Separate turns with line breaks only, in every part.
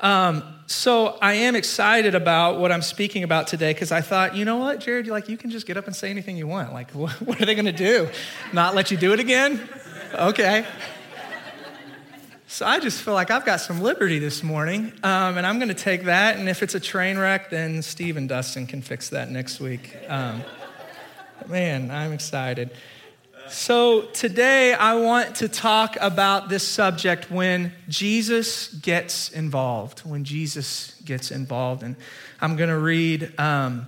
Um, so I am excited about what I'm speaking about today because I thought, you know what, Jared, like you can just get up and say anything you want. Like, what are they going to do? Not let you do it again? Okay. So I just feel like I've got some liberty this morning, um, and I'm going to take that. And if it's a train wreck, then Steve and Dustin can fix that next week. Um, man, I'm excited. So, today I want to talk about this subject when Jesus gets involved. When Jesus gets involved. And I'm going to read um,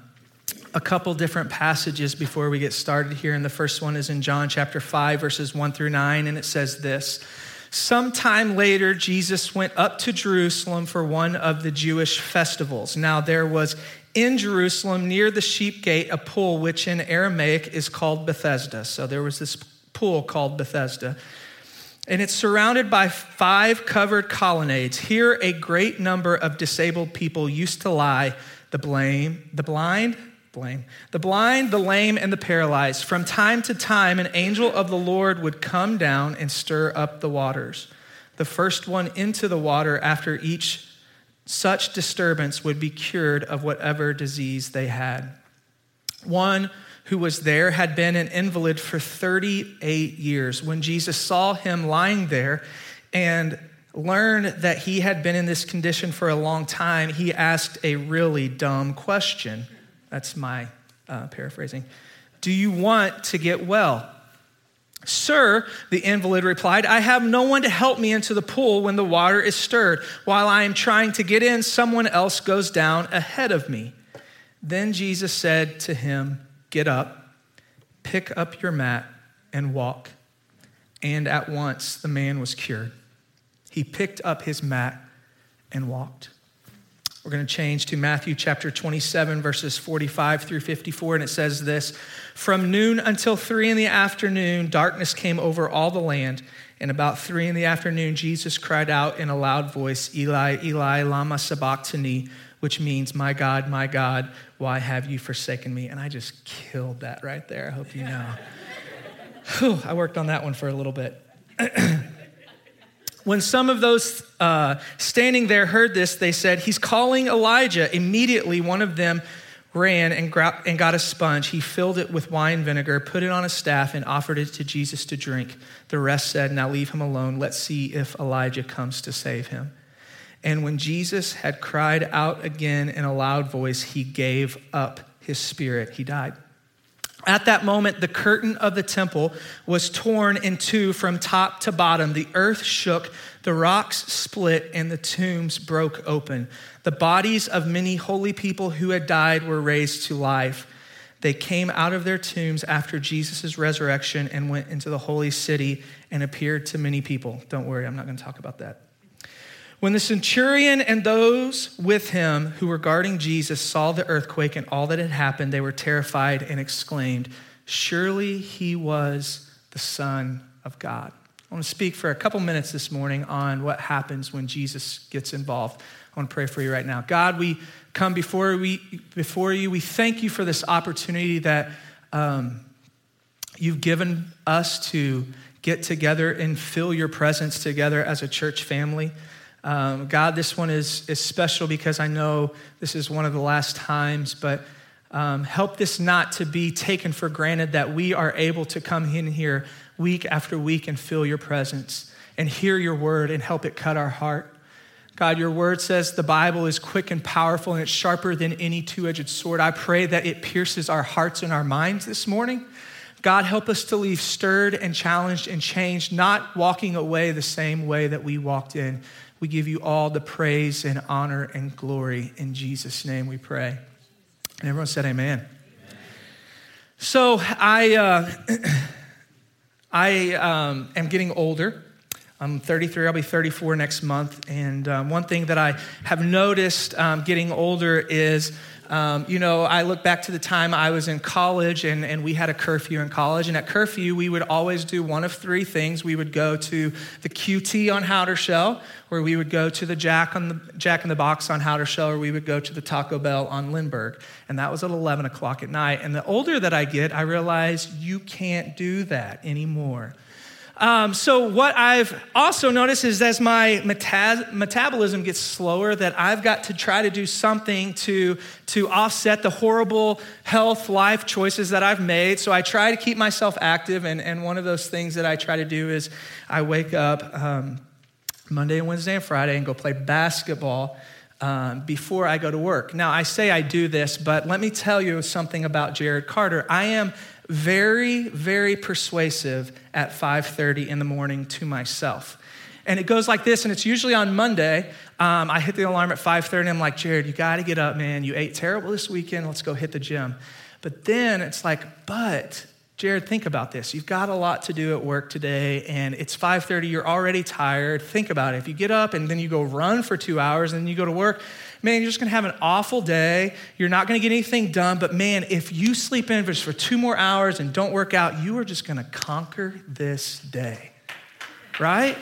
a couple different passages before we get started here. And the first one is in John chapter 5, verses 1 through 9. And it says this Sometime later, Jesus went up to Jerusalem for one of the Jewish festivals. Now, there was in Jerusalem near the sheep gate a pool which in Aramaic is called Bethesda. So there was this pool called Bethesda. And it's surrounded by five covered colonnades. Here, a great number of disabled people used to lie the blame, the blind, blame, the blind, the lame, and the paralyzed. From time to time, an angel of the Lord would come down and stir up the waters. The first one into the water after each such disturbance would be cured of whatever disease they had. One who was there had been an invalid for 38 years. When Jesus saw him lying there and learned that he had been in this condition for a long time, he asked a really dumb question. That's my uh, paraphrasing. Do you want to get well? Sir, the invalid replied, I have no one to help me into the pool when the water is stirred. While I am trying to get in, someone else goes down ahead of me. Then Jesus said to him, Get up, pick up your mat, and walk. And at once the man was cured. He picked up his mat and walked. We're going to change to Matthew chapter 27, verses 45 through 54, and it says this From noon until three in the afternoon, darkness came over all the land. And about three in the afternoon, Jesus cried out in a loud voice, Eli, Eli, Lama Sabachthani, which means, My God, my God, why have you forsaken me? And I just killed that right there. I hope you know. Whew, I worked on that one for a little bit. When some of those uh, standing there heard this, they said, He's calling Elijah. Immediately, one of them ran and, gra- and got a sponge. He filled it with wine vinegar, put it on a staff, and offered it to Jesus to drink. The rest said, Now leave him alone. Let's see if Elijah comes to save him. And when Jesus had cried out again in a loud voice, he gave up his spirit. He died. At that moment, the curtain of the temple was torn in two from top to bottom. The earth shook, the rocks split, and the tombs broke open. The bodies of many holy people who had died were raised to life. They came out of their tombs after Jesus' resurrection and went into the holy city and appeared to many people. Don't worry, I'm not going to talk about that. When the centurion and those with him who were guarding Jesus saw the earthquake and all that had happened, they were terrified and exclaimed, Surely he was the Son of God. I want to speak for a couple minutes this morning on what happens when Jesus gets involved. I want to pray for you right now. God, we come before, we, before you. We thank you for this opportunity that um, you've given us to get together and fill your presence together as a church family. Um, God, this one is, is special because I know this is one of the last times, but um, help this not to be taken for granted that we are able to come in here week after week and feel your presence and hear your word and help it cut our heart. God, your word says the Bible is quick and powerful and it's sharper than any two edged sword. I pray that it pierces our hearts and our minds this morning. God, help us to leave stirred and challenged and changed, not walking away the same way that we walked in. We give you all the praise and honor and glory. In Jesus' name we pray. And everyone said, Amen. amen. So I, uh, I um, am getting older. I'm 33, I'll be 34 next month. And um, one thing that I have noticed um, getting older is um, you know, I look back to the time I was in college and, and we had a curfew in college. And at curfew, we would always do one of three things. We would go to the QT on Howder or we would go to the Jack, on the Jack in the Box on Howdershell, or we would go to the Taco Bell on Lindbergh. And that was at 11 o'clock at night. And the older that I get, I realize you can't do that anymore. Um, so what I've also noticed is as my meta- metabolism gets slower, that I've got to try to do something to to offset the horrible health life choices that I've made. So I try to keep myself active, and and one of those things that I try to do is I wake up um, Monday and Wednesday and Friday and go play basketball. Um, before I go to work. Now, I say I do this, but let me tell you something about Jared Carter. I am very, very persuasive at 5:30 in the morning to myself. And it goes like this, and it's usually on Monday. Um, I hit the alarm at 5:30, and I'm like, Jared, you got to get up, man. You ate terrible this weekend. Let's go hit the gym. But then it's like, but Jared, think about this. You've got a lot to do at work today, and it's 5:30. You're already tired. Think about it. If you get up and then you go run for two hours, and then you go to work, man, you're just gonna have an awful day. You're not gonna get anything done. But man, if you sleep in for two more hours and don't work out, you are just gonna conquer this day, right?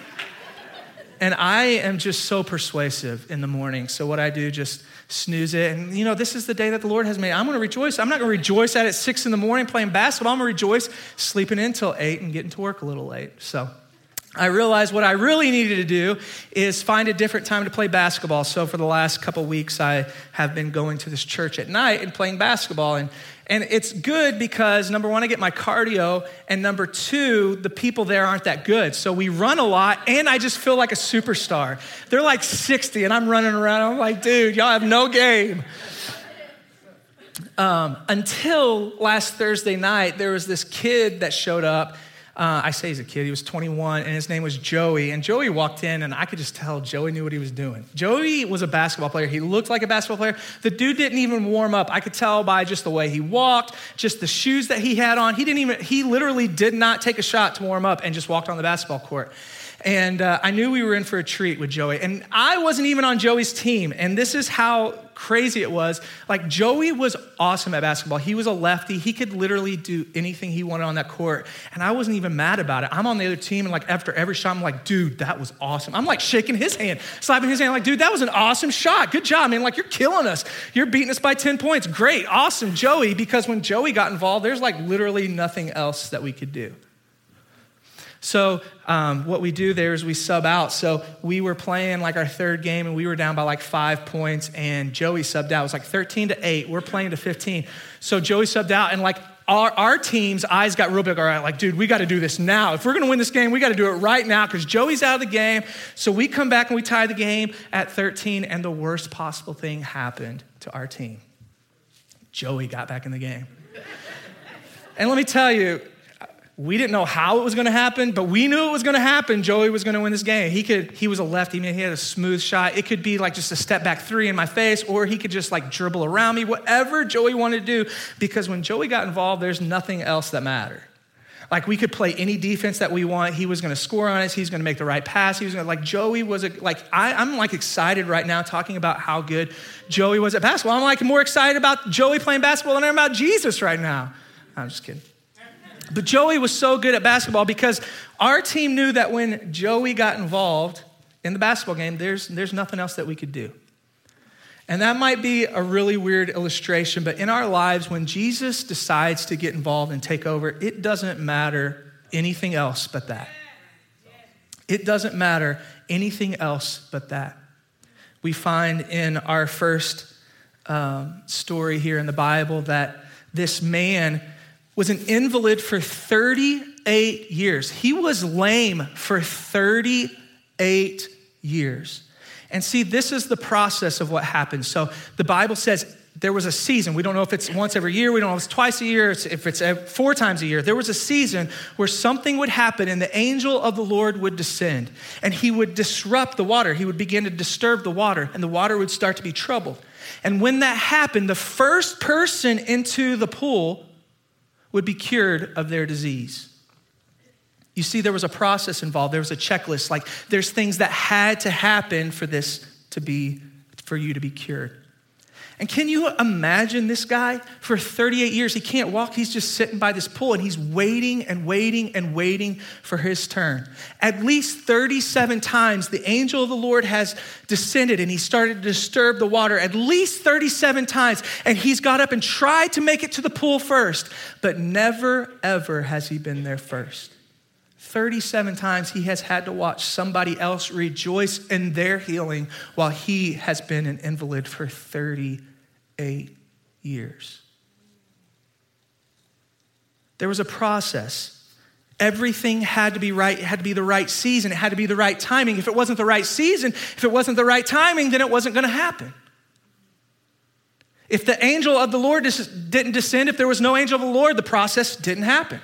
And I am just so persuasive in the morning. So what I do, just snooze it. And you know, this is the day that the Lord has made. I'm going to rejoice. I'm not going to rejoice at it six in the morning playing basketball. I'm going to rejoice sleeping in until eight and getting to work a little late. So I realized what I really needed to do is find a different time to play basketball. So for the last couple weeks, I have been going to this church at night and playing basketball. And, and it's good because number one, I get my cardio, and number two, the people there aren't that good. So we run a lot, and I just feel like a superstar. They're like 60, and I'm running around. I'm like, dude, y'all have no game. Um, until last Thursday night, there was this kid that showed up uh, I say he's a kid, he was 21, and his name was Joey. And Joey walked in, and I could just tell Joey knew what he was doing. Joey was a basketball player. He looked like a basketball player. The dude didn't even warm up. I could tell by just the way he walked, just the shoes that he had on. He didn't even, he literally did not take a shot to warm up and just walked on the basketball court. And uh, I knew we were in for a treat with Joey. And I wasn't even on Joey's team. And this is how crazy it was. Like, Joey was awesome at basketball. He was a lefty. He could literally do anything he wanted on that court. And I wasn't even mad about it. I'm on the other team, and like, after every shot, I'm like, dude, that was awesome. I'm like shaking his hand, slapping his hand, like, dude, that was an awesome shot. Good job, man. Like, you're killing us. You're beating us by 10 points. Great, awesome, Joey. Because when Joey got involved, there's like literally nothing else that we could do. So um, what we do there is we sub out. So we were playing like our third game and we were down by like five points and Joey subbed out. It was like 13 to 8. We're playing to 15. So Joey subbed out and like our, our team's eyes got real big. All right, like, dude, we got to do this now. If we're going to win this game, we got to do it right now because Joey's out of the game. So we come back and we tie the game at 13, and the worst possible thing happened to our team. Joey got back in the game. and let me tell you, we didn't know how it was going to happen, but we knew it was going to happen. Joey was going to win this game. He could. He was a lefty. He had a smooth shot. It could be like just a step back three in my face, or he could just like dribble around me. Whatever Joey wanted to do, because when Joey got involved, there's nothing else that mattered. Like we could play any defense that we want. He was going to score on us. He's going to make the right pass. He was going to like Joey was a, like I, I'm like excited right now talking about how good Joey was at basketball. I'm like more excited about Joey playing basketball than I'm about Jesus right now. I'm just kidding. But Joey was so good at basketball because our team knew that when Joey got involved in the basketball game, there's, there's nothing else that we could do. And that might be a really weird illustration, but in our lives, when Jesus decides to get involved and take over, it doesn't matter anything else but that. It doesn't matter anything else but that. We find in our first um, story here in the Bible that this man was an invalid for 38 years. He was lame for 38 years. And see, this is the process of what happens. So the Bible says there was a season. We don't know if it's once every year, we don't know if it's twice a year, if it's four times a year. There was a season where something would happen and the angel of the Lord would descend and he would disrupt the water. He would begin to disturb the water and the water would start to be troubled. And when that happened, the first person into the pool would be cured of their disease. You see, there was a process involved, there was a checklist. Like, there's things that had to happen for this to be, for you to be cured. And can you imagine this guy for 38 years? He can't walk. He's just sitting by this pool and he's waiting and waiting and waiting for his turn. At least 37 times the angel of the Lord has descended and he started to disturb the water at least 37 times. And he's got up and tried to make it to the pool first, but never, ever has he been there first. 37 times he has had to watch somebody else rejoice in their healing while he has been an invalid for 38 years. There was a process. Everything had to be right. It had to be the right season. It had to be the right timing. If it wasn't the right season, if it wasn't the right timing, then it wasn't going to happen. If the angel of the Lord didn't descend, if there was no angel of the Lord, the process didn't happen.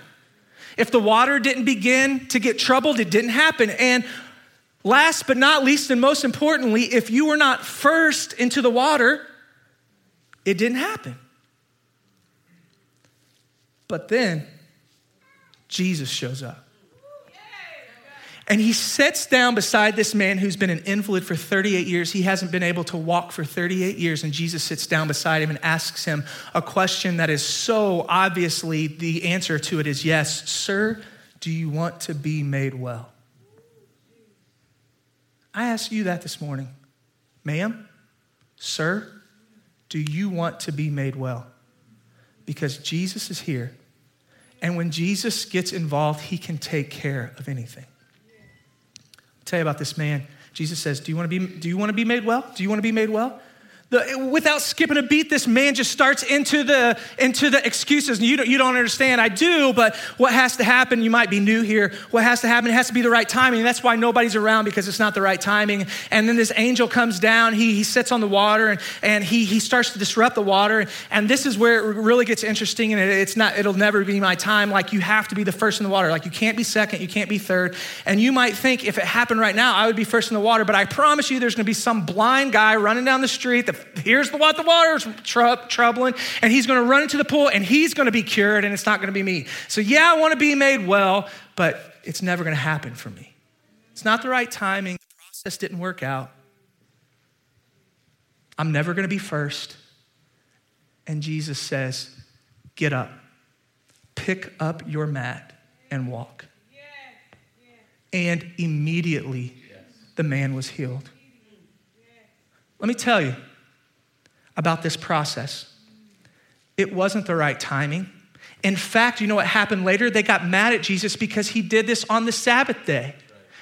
If the water didn't begin to get troubled, it didn't happen. And last but not least, and most importantly, if you were not first into the water, it didn't happen. But then Jesus shows up. And he sits down beside this man who's been an invalid for 38 years. He hasn't been able to walk for 38 years. And Jesus sits down beside him and asks him a question that is so obviously the answer to it is yes. Sir, do you want to be made well? I ask you that this morning. Ma'am, sir, do you want to be made well? Because Jesus is here and when Jesus gets involved, he can take care of anything. Tell you about this man. Jesus says, Do you want to be, do you want to be made well? Do you want to be made well? The, without skipping a beat, this man just starts into the, into the excuses. You don't, you don't understand. I do, but what has to happen, you might be new here. What has to happen, it has to be the right timing. That's why nobody's around because it's not the right timing. And then this angel comes down. He, he sits on the water and, and he, he starts to disrupt the water. And this is where it really gets interesting. And it, it's not, it'll never be my time. Like you have to be the first in the water. Like you can't be second, you can't be third. And you might think if it happened right now, I would be first in the water. But I promise you, there's going to be some blind guy running down the street that hears the what the water's tr- troubling, and he's going to run into the pool and he's going to be cured, and it's not going to be me. So, yeah, I want to be made well, but it's never going to happen for me. It's not the right timing. The process didn't work out. I'm never going to be first. And Jesus says, Get up, pick up your mat, and walk. And immediately the man was healed. Let me tell you, about this process. It wasn't the right timing. In fact, you know what happened later? They got mad at Jesus because he did this on the Sabbath day.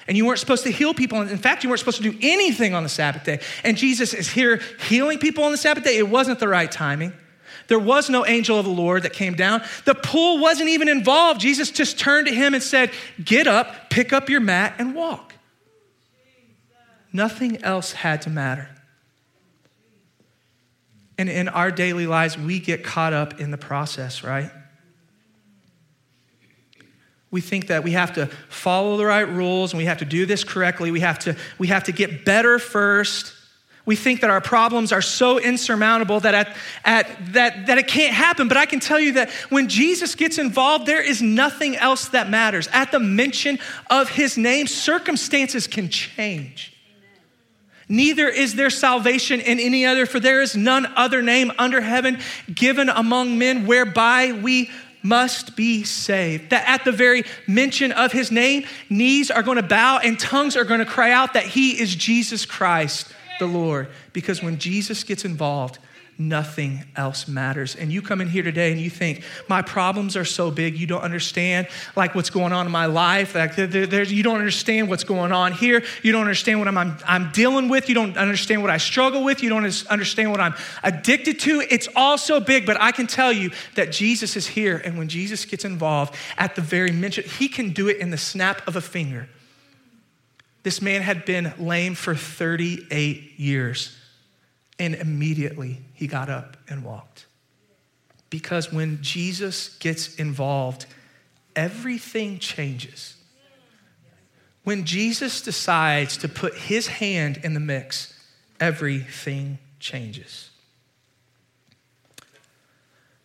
And you weren't supposed to heal people. In fact, you weren't supposed to do anything on the Sabbath day. And Jesus is here healing people on the Sabbath day. It wasn't the right timing. There was no angel of the Lord that came down. The pool wasn't even involved. Jesus just turned to him and said, Get up, pick up your mat, and walk. Nothing else had to matter. And in our daily lives, we get caught up in the process, right? We think that we have to follow the right rules and we have to do this correctly. We have to, we have to get better first. We think that our problems are so insurmountable that, at, at, that, that it can't happen. But I can tell you that when Jesus gets involved, there is nothing else that matters. At the mention of his name, circumstances can change. Neither is there salvation in any other, for there is none other name under heaven given among men whereby we must be saved. That at the very mention of his name, knees are going to bow and tongues are going to cry out that he is Jesus Christ, the Lord. Because when Jesus gets involved, nothing else matters. And you come in here today and you think, my problems are so big, you don't understand like what's going on in my life. Like you don't understand what's going on here. You don't understand what I'm, I'm, I'm dealing with. You don't understand what I struggle with. You don't understand what I'm addicted to. It's all so big, but I can tell you that Jesus is here. And when Jesus gets involved at the very mention, he can do it in the snap of a finger. This man had been lame for 38 years. And immediately he got up and walked. Because when Jesus gets involved, everything changes. When Jesus decides to put his hand in the mix, everything changes.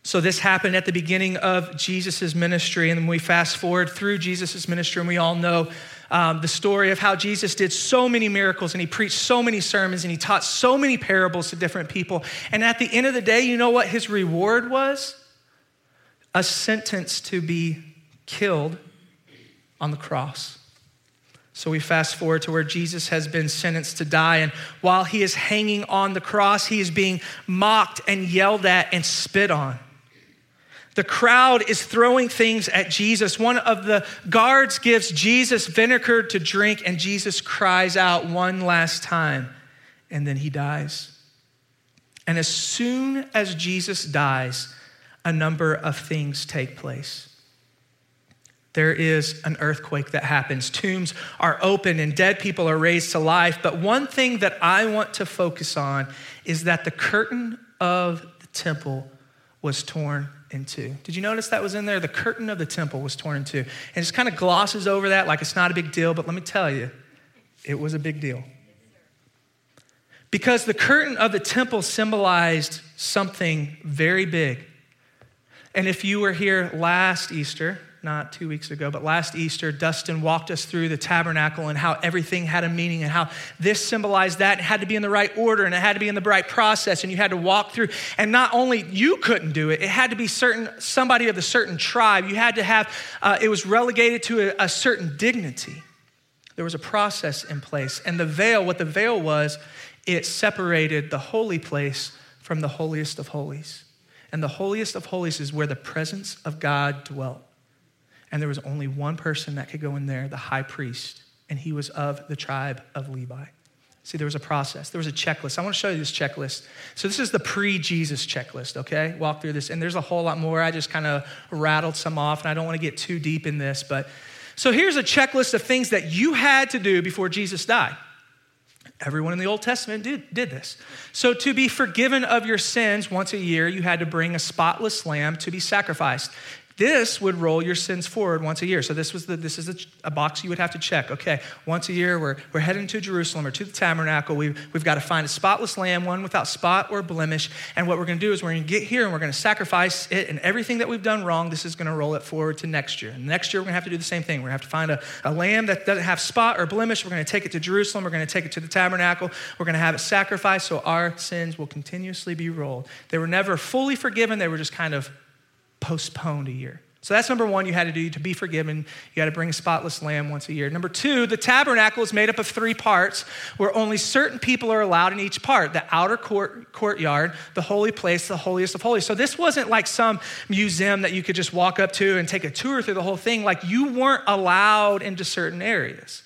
So, this happened at the beginning of Jesus' ministry, and we fast forward through Jesus' ministry, and we all know um, the story of how Jesus did so many miracles and he preached so many sermons and he taught so many parables to different people. And at the end of the day, you know what his reward was? A sentence to be killed on the cross. So we fast forward to where Jesus has been sentenced to die. And while he is hanging on the cross, he is being mocked and yelled at and spit on. The crowd is throwing things at Jesus. One of the guards gives Jesus vinegar to drink, and Jesus cries out one last time, and then he dies. And as soon as Jesus dies, a number of things take place. There is an earthquake that happens. Tombs are open and dead people are raised to life. But one thing that I want to focus on is that the curtain of the temple was torn in two. Did you notice that was in there? The curtain of the temple was torn in two. And just kind of glosses over that like it's not a big deal, but let me tell you, it was a big deal. Because the curtain of the temple symbolized something very big. And if you were here last Easter, not two weeks ago, but last Easter, Dustin walked us through the tabernacle and how everything had a meaning and how this symbolized that. It had to be in the right order and it had to be in the right process, and you had to walk through. And not only you couldn't do it, it had to be certain somebody of a certain tribe. You had to have uh, it was relegated to a, a certain dignity. There was a process in place, and the veil. What the veil was, it separated the holy place from the holiest of holies. And the holiest of holies is where the presence of God dwelt. And there was only one person that could go in there, the high priest, and he was of the tribe of Levi. See, there was a process, there was a checklist. I want to show you this checklist. So, this is the pre Jesus checklist, okay? Walk through this. And there's a whole lot more. I just kind of rattled some off, and I don't want to get too deep in this. But so, here's a checklist of things that you had to do before Jesus died. Everyone in the Old Testament did, did this. So, to be forgiven of your sins once a year, you had to bring a spotless lamb to be sacrificed. This would roll your sins forward once a year. So this was the, this is a, a, box you would have to check. Okay, once a year we're, we're heading to Jerusalem or to the tabernacle. We've, we've got to find a spotless lamb, one without spot or blemish. And what we're going to do is we're going to get here and we're going to sacrifice it. And everything that we've done wrong, this is going to roll it forward to next year. And next year we're going to have to do the same thing. We're going to have to find a, a lamb that doesn't have spot or blemish. We're going to take it to Jerusalem. We're going to take it to the tabernacle. We're going to have it sacrificed so our sins will continuously be rolled. They were never fully forgiven. They were just kind of postponed a year. So that's number one you had to do to be forgiven. You had to bring a spotless lamb once a year. Number two, the tabernacle is made up of three parts where only certain people are allowed in each part the outer court, courtyard, the holy place, the holiest of holies. So this wasn't like some museum that you could just walk up to and take a tour through the whole thing. Like you weren't allowed into certain areas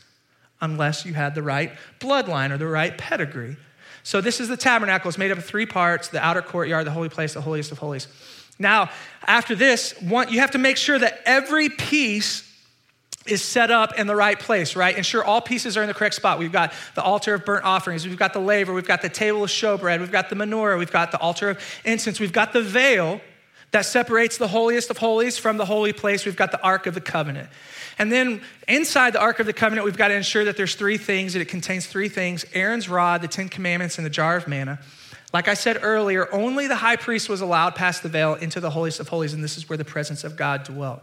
unless you had the right bloodline or the right pedigree. So this is the tabernacle. It's made up of three parts the outer courtyard, the holy place, the holiest of holies. Now, after this, one, you have to make sure that every piece is set up in the right place, right? Ensure all pieces are in the correct spot. We've got the altar of burnt offerings, we've got the laver, we've got the table of showbread, we've got the menorah, we've got the altar of incense, we've got the veil that separates the holiest of holies from the holy place. We've got the Ark of the Covenant. And then inside the Ark of the Covenant, we've got to ensure that there's three things, that it contains three things Aaron's rod, the Ten Commandments, and the jar of manna. Like I said earlier, only the high priest was allowed past the veil into the holiest of holies, and this is where the presence of God dwelt.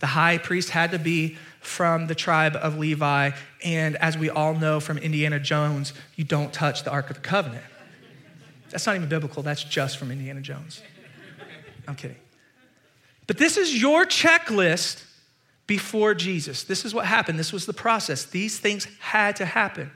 The high priest had to be from the tribe of Levi, and as we all know from Indiana Jones, you don't touch the Ark of the Covenant. That's not even biblical, that's just from Indiana Jones. I'm kidding. But this is your checklist before Jesus. This is what happened. This was the process. These things had to happen.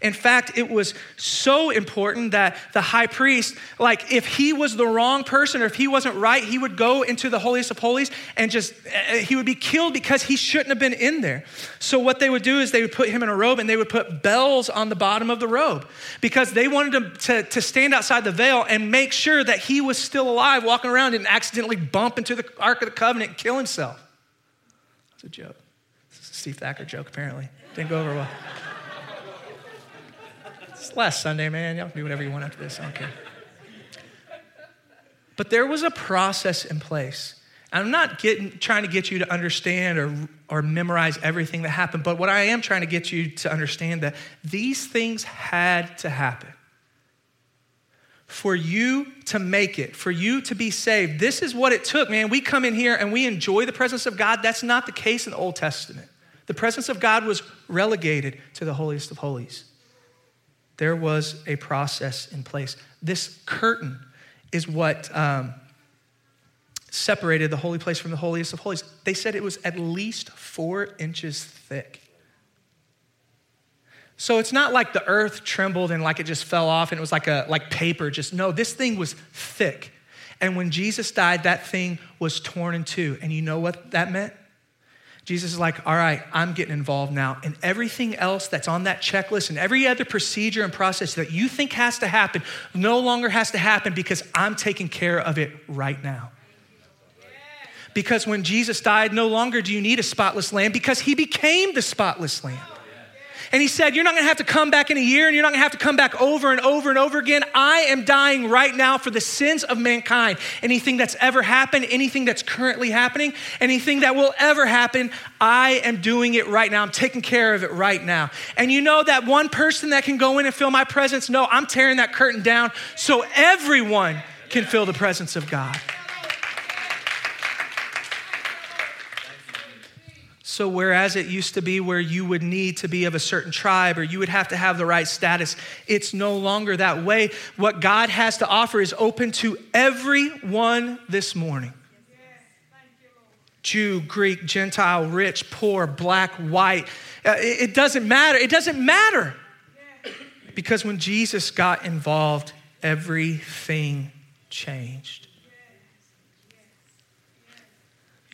In fact, it was so important that the high priest, like if he was the wrong person or if he wasn't right, he would go into the holiest of holies and just, eh, he would be killed because he shouldn't have been in there. So what they would do is they would put him in a robe and they would put bells on the bottom of the robe because they wanted him to, to stand outside the veil and make sure that he was still alive, walking around and accidentally bump into the Ark of the Covenant and kill himself. That's a joke. It's a Steve Thacker joke, apparently. Didn't go over well last Sunday, man. Y'all can do whatever you want after this. I don't care. But there was a process in place. I'm not getting, trying to get you to understand or, or memorize everything that happened, but what I am trying to get you to understand that these things had to happen. For you to make it, for you to be saved, this is what it took, man. We come in here and we enjoy the presence of God. That's not the case in the Old Testament. The presence of God was relegated to the holiest of holies there was a process in place. This curtain is what um, separated the holy place from the holiest of holies. They said it was at least four inches thick. So it's not like the earth trembled and like it just fell off and it was like a like paper. Just no, this thing was thick. And when Jesus died, that thing was torn in two. And you know what that meant? Jesus is like, all right, I'm getting involved now. And everything else that's on that checklist and every other procedure and process that you think has to happen no longer has to happen because I'm taking care of it right now. Because when Jesus died, no longer do you need a spotless lamb because he became the spotless lamb. And he said, You're not gonna have to come back in a year and you're not gonna have to come back over and over and over again. I am dying right now for the sins of mankind. Anything that's ever happened, anything that's currently happening, anything that will ever happen, I am doing it right now. I'm taking care of it right now. And you know that one person that can go in and feel my presence? No, I'm tearing that curtain down so everyone can feel the presence of God. So, whereas it used to be where you would need to be of a certain tribe or you would have to have the right status, it's no longer that way. What God has to offer is open to everyone this morning Jew, Greek, Gentile, rich, poor, black, white. Uh, it doesn't matter. It doesn't matter. Because when Jesus got involved, everything changed.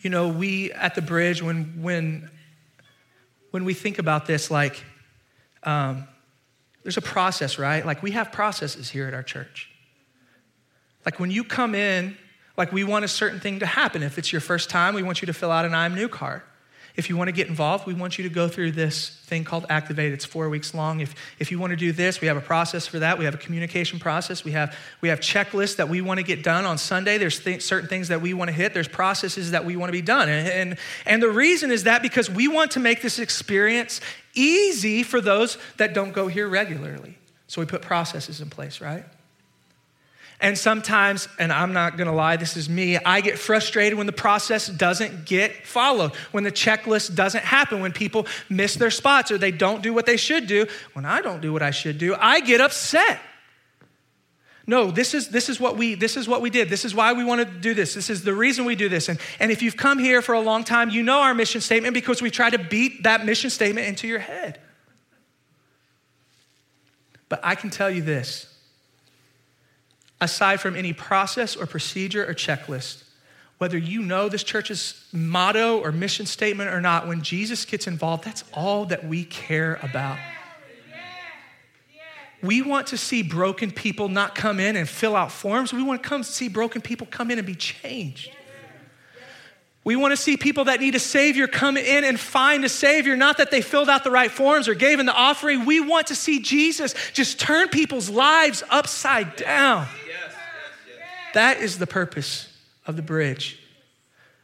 You know, we at the bridge, when, when, when we think about this, like, um, there's a process, right? Like, we have processes here at our church. Like, when you come in, like, we want a certain thing to happen. If it's your first time, we want you to fill out an I'm new card. If you want to get involved, we want you to go through this thing called Activate. It's four weeks long. If, if you want to do this, we have a process for that. We have a communication process. We have, we have checklists that we want to get done on Sunday. There's th- certain things that we want to hit. There's processes that we want to be done. And, and, and the reason is that because we want to make this experience easy for those that don't go here regularly. So we put processes in place, right? And sometimes, and I'm not gonna lie, this is me, I get frustrated when the process doesn't get followed, when the checklist doesn't happen, when people miss their spots or they don't do what they should do. When I don't do what I should do, I get upset. No, this is, this is what we this is what we did. This is why we want to do this. This is the reason we do this. And, and if you've come here for a long time, you know our mission statement because we try to beat that mission statement into your head. But I can tell you this aside from any process or procedure or checklist. Whether you know this church's motto or mission statement or not, when Jesus gets involved, that's all that we care about. We want to see broken people not come in and fill out forms. We want to come see broken people come in and be changed. We want to see people that need a Savior come in and find a Savior, not that they filled out the right forms or gave in the offering. We want to see Jesus just turn people's lives upside down. That is the purpose of the bridge.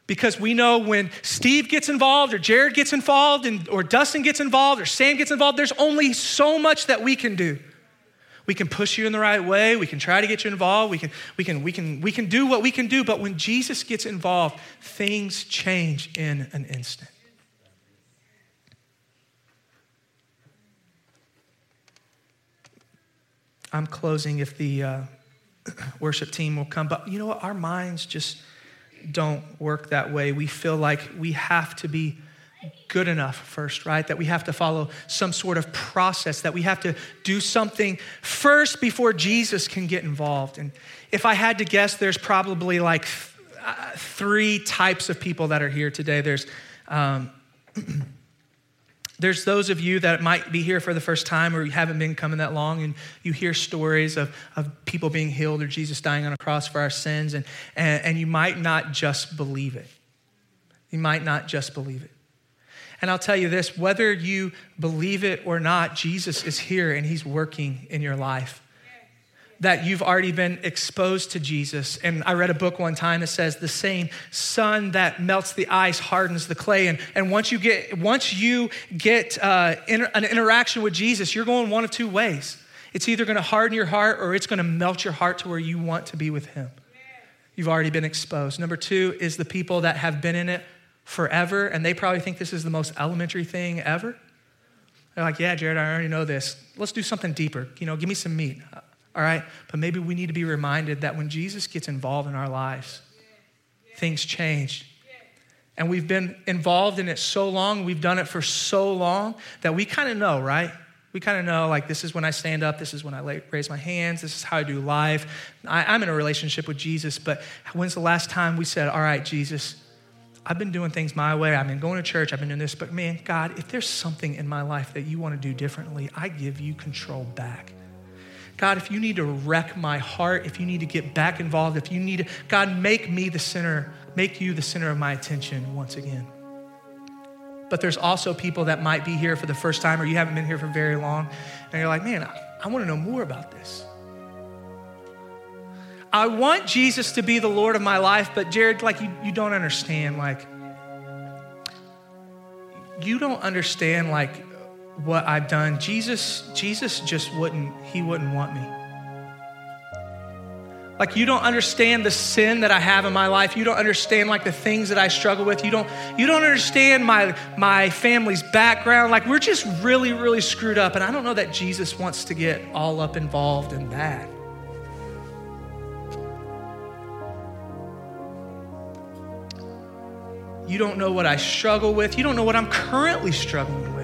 Because we know when Steve gets involved, or Jared gets involved, and, or Dustin gets involved, or Sam gets involved, there's only so much that we can do. We can push you in the right way. We can try to get you involved. We can, we can, we can, we can do what we can do. But when Jesus gets involved, things change in an instant. I'm closing if the. Uh, worship team will come. But you know what? Our minds just don't work that way. We feel like we have to be good enough first, right? That we have to follow some sort of process, that we have to do something first before Jesus can get involved. And if I had to guess, there's probably like th- uh, three types of people that are here today. There's um, There's those of you that might be here for the first time or you haven't been coming that long and you hear stories of, of people being healed or Jesus dying on a cross for our sins, and, and, and you might not just believe it. You might not just believe it. And I'll tell you this whether you believe it or not, Jesus is here and he's working in your life that you've already been exposed to Jesus. And I read a book one time that says the same sun that melts the ice hardens the clay. And, and once you get, once you get uh, inter- an interaction with Jesus, you're going one of two ways. It's either going to harden your heart or it's going to melt your heart to where you want to be with Him. You've already been exposed. Number two is the people that have been in it forever, and they probably think this is the most elementary thing ever. They're like, yeah, Jared, I already know this. Let's do something deeper. You know, give me some meat all right? But maybe we need to be reminded that when Jesus gets involved in our lives, things change. And we've been involved in it so long, we've done it for so long that we kind of know, right? We kind of know like this is when I stand up, this is when I raise my hands, this is how I do life. I, am in a relationship with Jesus, but when's the last time we said, All right, Jesus, I've been doing things my way. I've been going to church. I've been doing this. But man, God, if there's something in my life that you want to do differently, I give you control back. God, if you need to wreck my heart, if you need to get back involved, if you need to, God, make me the center, make you the center of my attention once again. But there's also people that might be here for the first time or you haven't been here for very long, and you're like, man, I, I want to know more about this. I want Jesus to be the Lord of my life, but Jared, like, you, you don't understand. Like, you don't understand, like, what I've done. Jesus, Jesus just wouldn't, he wouldn't want me. Like you don't understand the sin that I have in my life. You don't understand like the things that I struggle with. You don't you don't understand my my family's background. Like we're just really really screwed up and I don't know that Jesus wants to get all up involved in that. You don't know what I struggle with. You don't know what I'm currently struggling with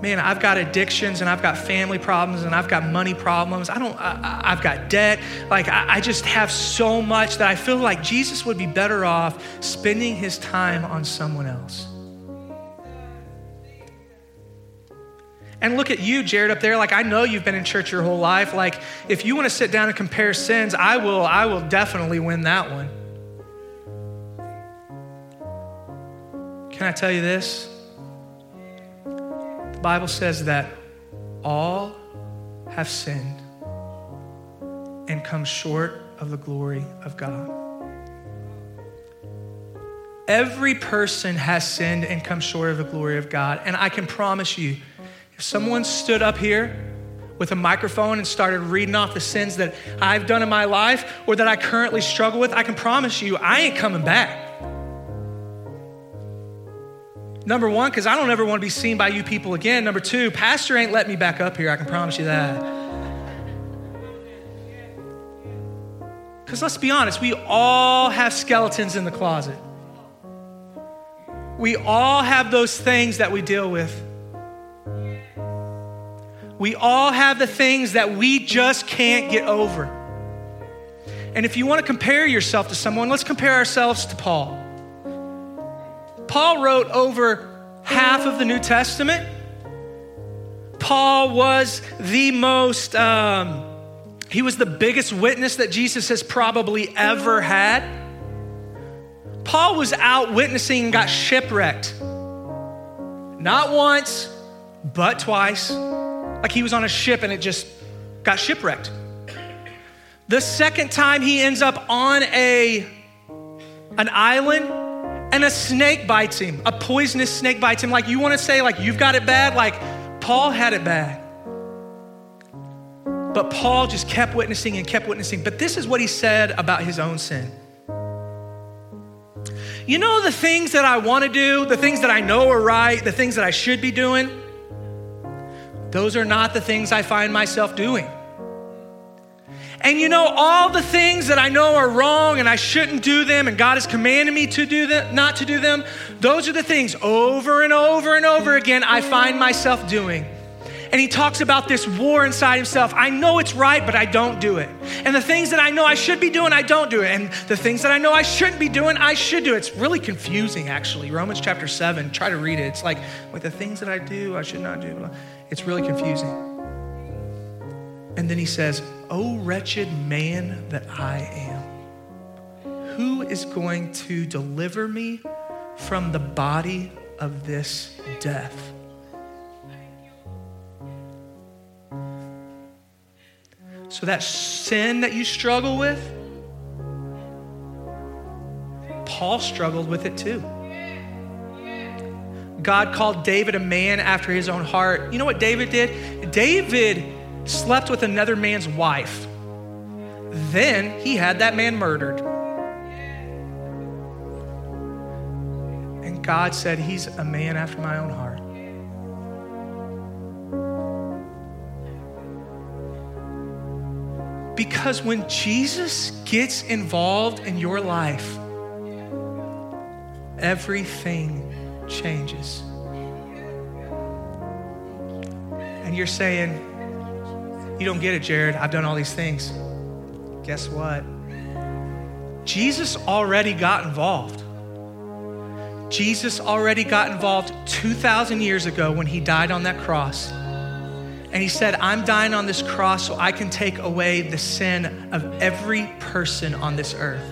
man, I've got addictions and I've got family problems and I've got money problems. I don't, I, have got debt. Like, I, I just have so much that I feel like Jesus would be better off spending his time on someone else. And look at you, Jared, up there. Like, I know you've been in church your whole life. Like, if you want to sit down and compare sins, I will, I will definitely win that one. Can I tell you this? The Bible says that all have sinned and come short of the glory of God. Every person has sinned and come short of the glory of God. And I can promise you, if someone stood up here with a microphone and started reading off the sins that I've done in my life or that I currently struggle with, I can promise you, I ain't coming back. Number one, because I don't ever want to be seen by you people again. Number two, Pastor ain't let me back up here. I can promise you that. Because let's be honest, we all have skeletons in the closet. We all have those things that we deal with. We all have the things that we just can't get over. And if you want to compare yourself to someone, let's compare ourselves to Paul. Paul wrote over half of the New Testament. Paul was the most, um, he was the biggest witness that Jesus has probably ever had. Paul was out witnessing and got shipwrecked. Not once, but twice. Like he was on a ship and it just got shipwrecked. The second time he ends up on a an island and a snake bites him, a poisonous snake bites him. Like you want to say, like you've got it bad, like Paul had it bad. But Paul just kept witnessing and kept witnessing. But this is what he said about his own sin. You know, the things that I want to do, the things that I know are right, the things that I should be doing, those are not the things I find myself doing. And you know, all the things that I know are wrong and I shouldn't do them, and God has commanded me to do them, not to do them, those are the things over and over and over again I find myself doing. And he talks about this war inside himself. I know it's right, but I don't do it. And the things that I know I should be doing, I don't do it. And the things that I know I shouldn't be doing, I should do. It's really confusing, actually. Romans chapter 7, try to read it. It's like, like the things that I do, I should not do. It's really confusing. And then he says, Oh, wretched man that I am, who is going to deliver me from the body of this death? So, that sin that you struggle with, Paul struggled with it too. God called David a man after his own heart. You know what David did? David slept with another man's wife. Then he had that man murdered. And God said, He's a man after my own heart. Because when Jesus gets involved in your life, everything changes. and you're saying, You don't get it, Jared. I've done all these things. Guess what? Jesus already got involved. Jesus already got involved 2,000 years ago when he died on that cross. And he said, I'm dying on this cross so I can take away the sin of every person on this earth.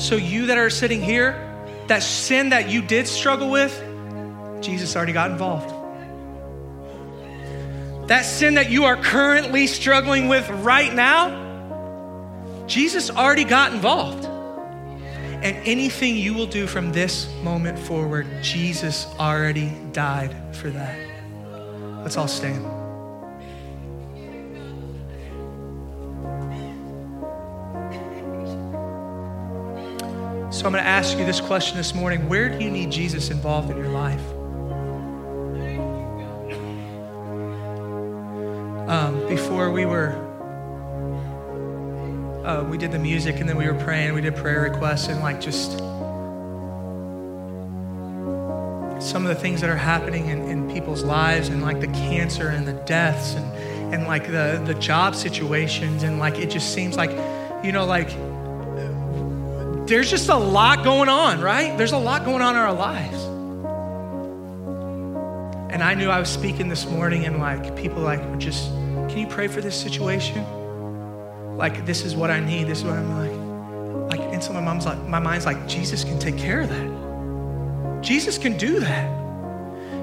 So, you that are sitting here, that sin that you did struggle with, Jesus already got involved. That sin that you are currently struggling with right now, Jesus already got involved. And anything you will do from this moment forward, Jesus already died for that. Let's all stand. So I'm going to ask you this question this morning Where do you need Jesus involved in your life? Um, before we were, uh, we did the music and then we were praying, we did prayer requests and like just some of the things that are happening in, in people's lives and like the cancer and the deaths and, and like the, the job situations and like it just seems like, you know, like there's just a lot going on, right? There's a lot going on in our lives. And I knew I was speaking this morning, and like people like just, can you pray for this situation? Like this is what I need. This is what I'm like. Like, and so my mom's like, my mind's like, Jesus can take care of that. Jesus can do that.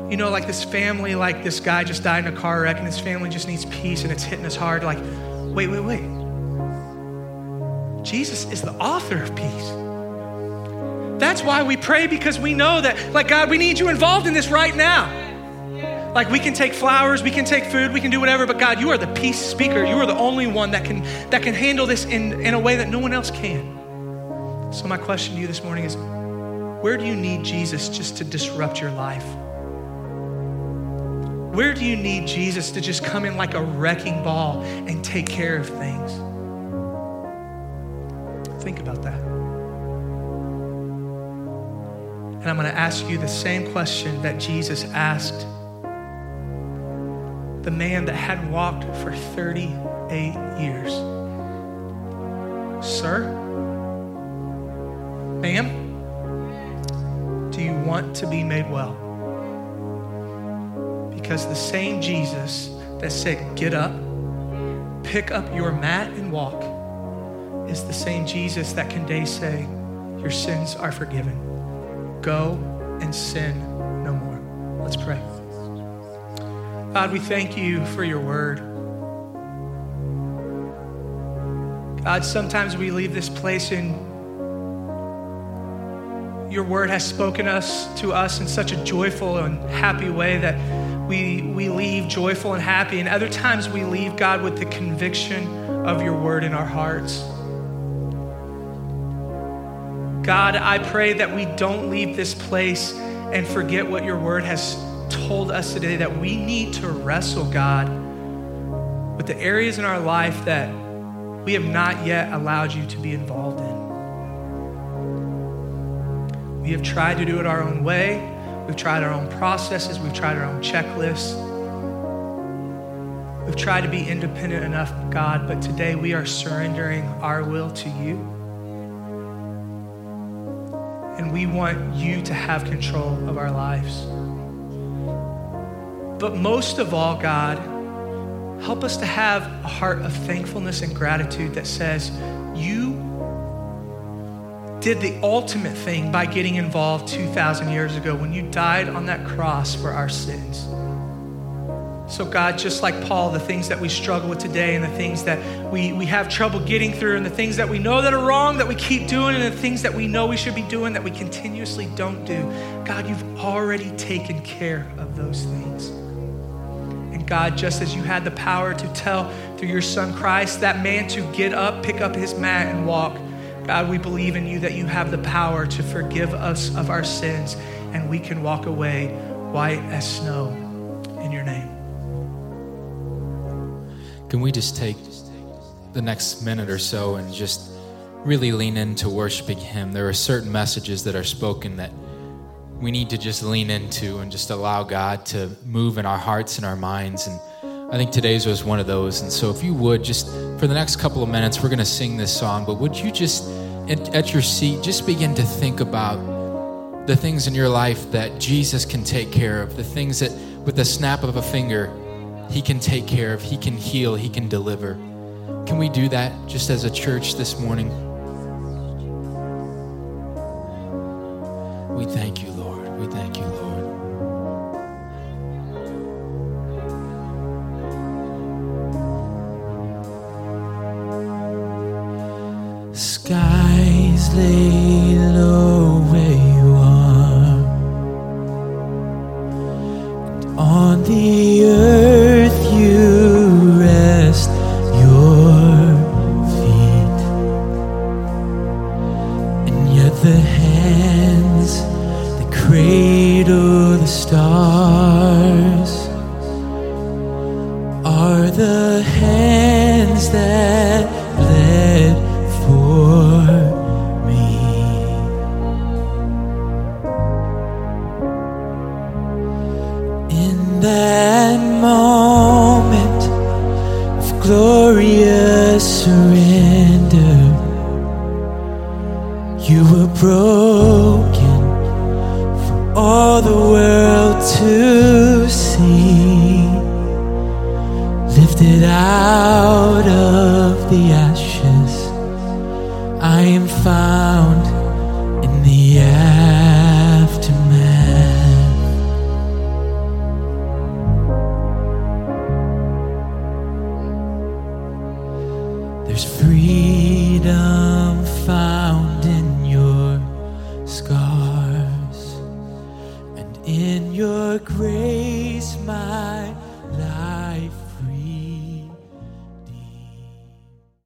You know, like this family, like this guy just died in a car wreck, and his family just needs peace, and it's hitting us hard. Like, wait, wait, wait. Jesus is the author of peace. That's why we pray because we know that, like, God, we need you involved in this right now. Like, we can take flowers, we can take food, we can do whatever, but God, you are the peace speaker. You are the only one that can, that can handle this in, in a way that no one else can. So, my question to you this morning is where do you need Jesus just to disrupt your life? Where do you need Jesus to just come in like a wrecking ball and take care of things? Think about that. And I'm going to ask you the same question that Jesus asked the man that had walked for 38 years Sir, ma'am, do you want to be made well? Because the same Jesus that said, Get up, pick up your mat, and walk is the same Jesus that can today say, Your sins are forgiven. Go and sin no more. Let's pray. God, we thank you for your word. God, sometimes we leave this place and your word has spoken us to us in such a joyful and happy way that we, we leave joyful and happy. And other times we leave, God, with the conviction of your word in our hearts. God, I pray that we don't leave this place and forget what your word has told us today that we need to wrestle, God, with the areas in our life that we have not yet allowed you to be involved in. We have tried to do it our own way. We've tried our own processes. We've tried our own checklists. We've tried to be independent enough, God, but today we are surrendering our will to you. And we want you to have control of our lives. But most of all, God, help us to have a heart of thankfulness and gratitude that says, You did the ultimate thing by getting involved 2,000 years ago when you died on that cross for our sins. So, God, just like Paul, the things that we struggle with today and the things that we, we have trouble getting through and the things that we know that are wrong that we keep doing and the things that we know we should be doing that we continuously don't do, God, you've already taken care of those things. God, just as you had the power to tell through your son Christ that man to get up, pick up his mat, and walk, God, we believe in you that you have the power to forgive us of our sins and we can walk away white as snow in your name.
Can we just take the next minute or so and just really lean into worshiping Him? There are certain messages that are spoken that we need to just lean into and just allow God to move in our hearts and our minds. And I think today's was one of those. And so, if you would, just for the next couple of minutes, we're going to sing this song, but would you just, at, at your seat, just begin to think about the things in your life that Jesus can take care of, the things that with the snap of a finger, He can take care of, He can heal, He can deliver. Can we do that just as a church this morning? We thank you. We thank you, Lord.
Skies lay low cradle the stars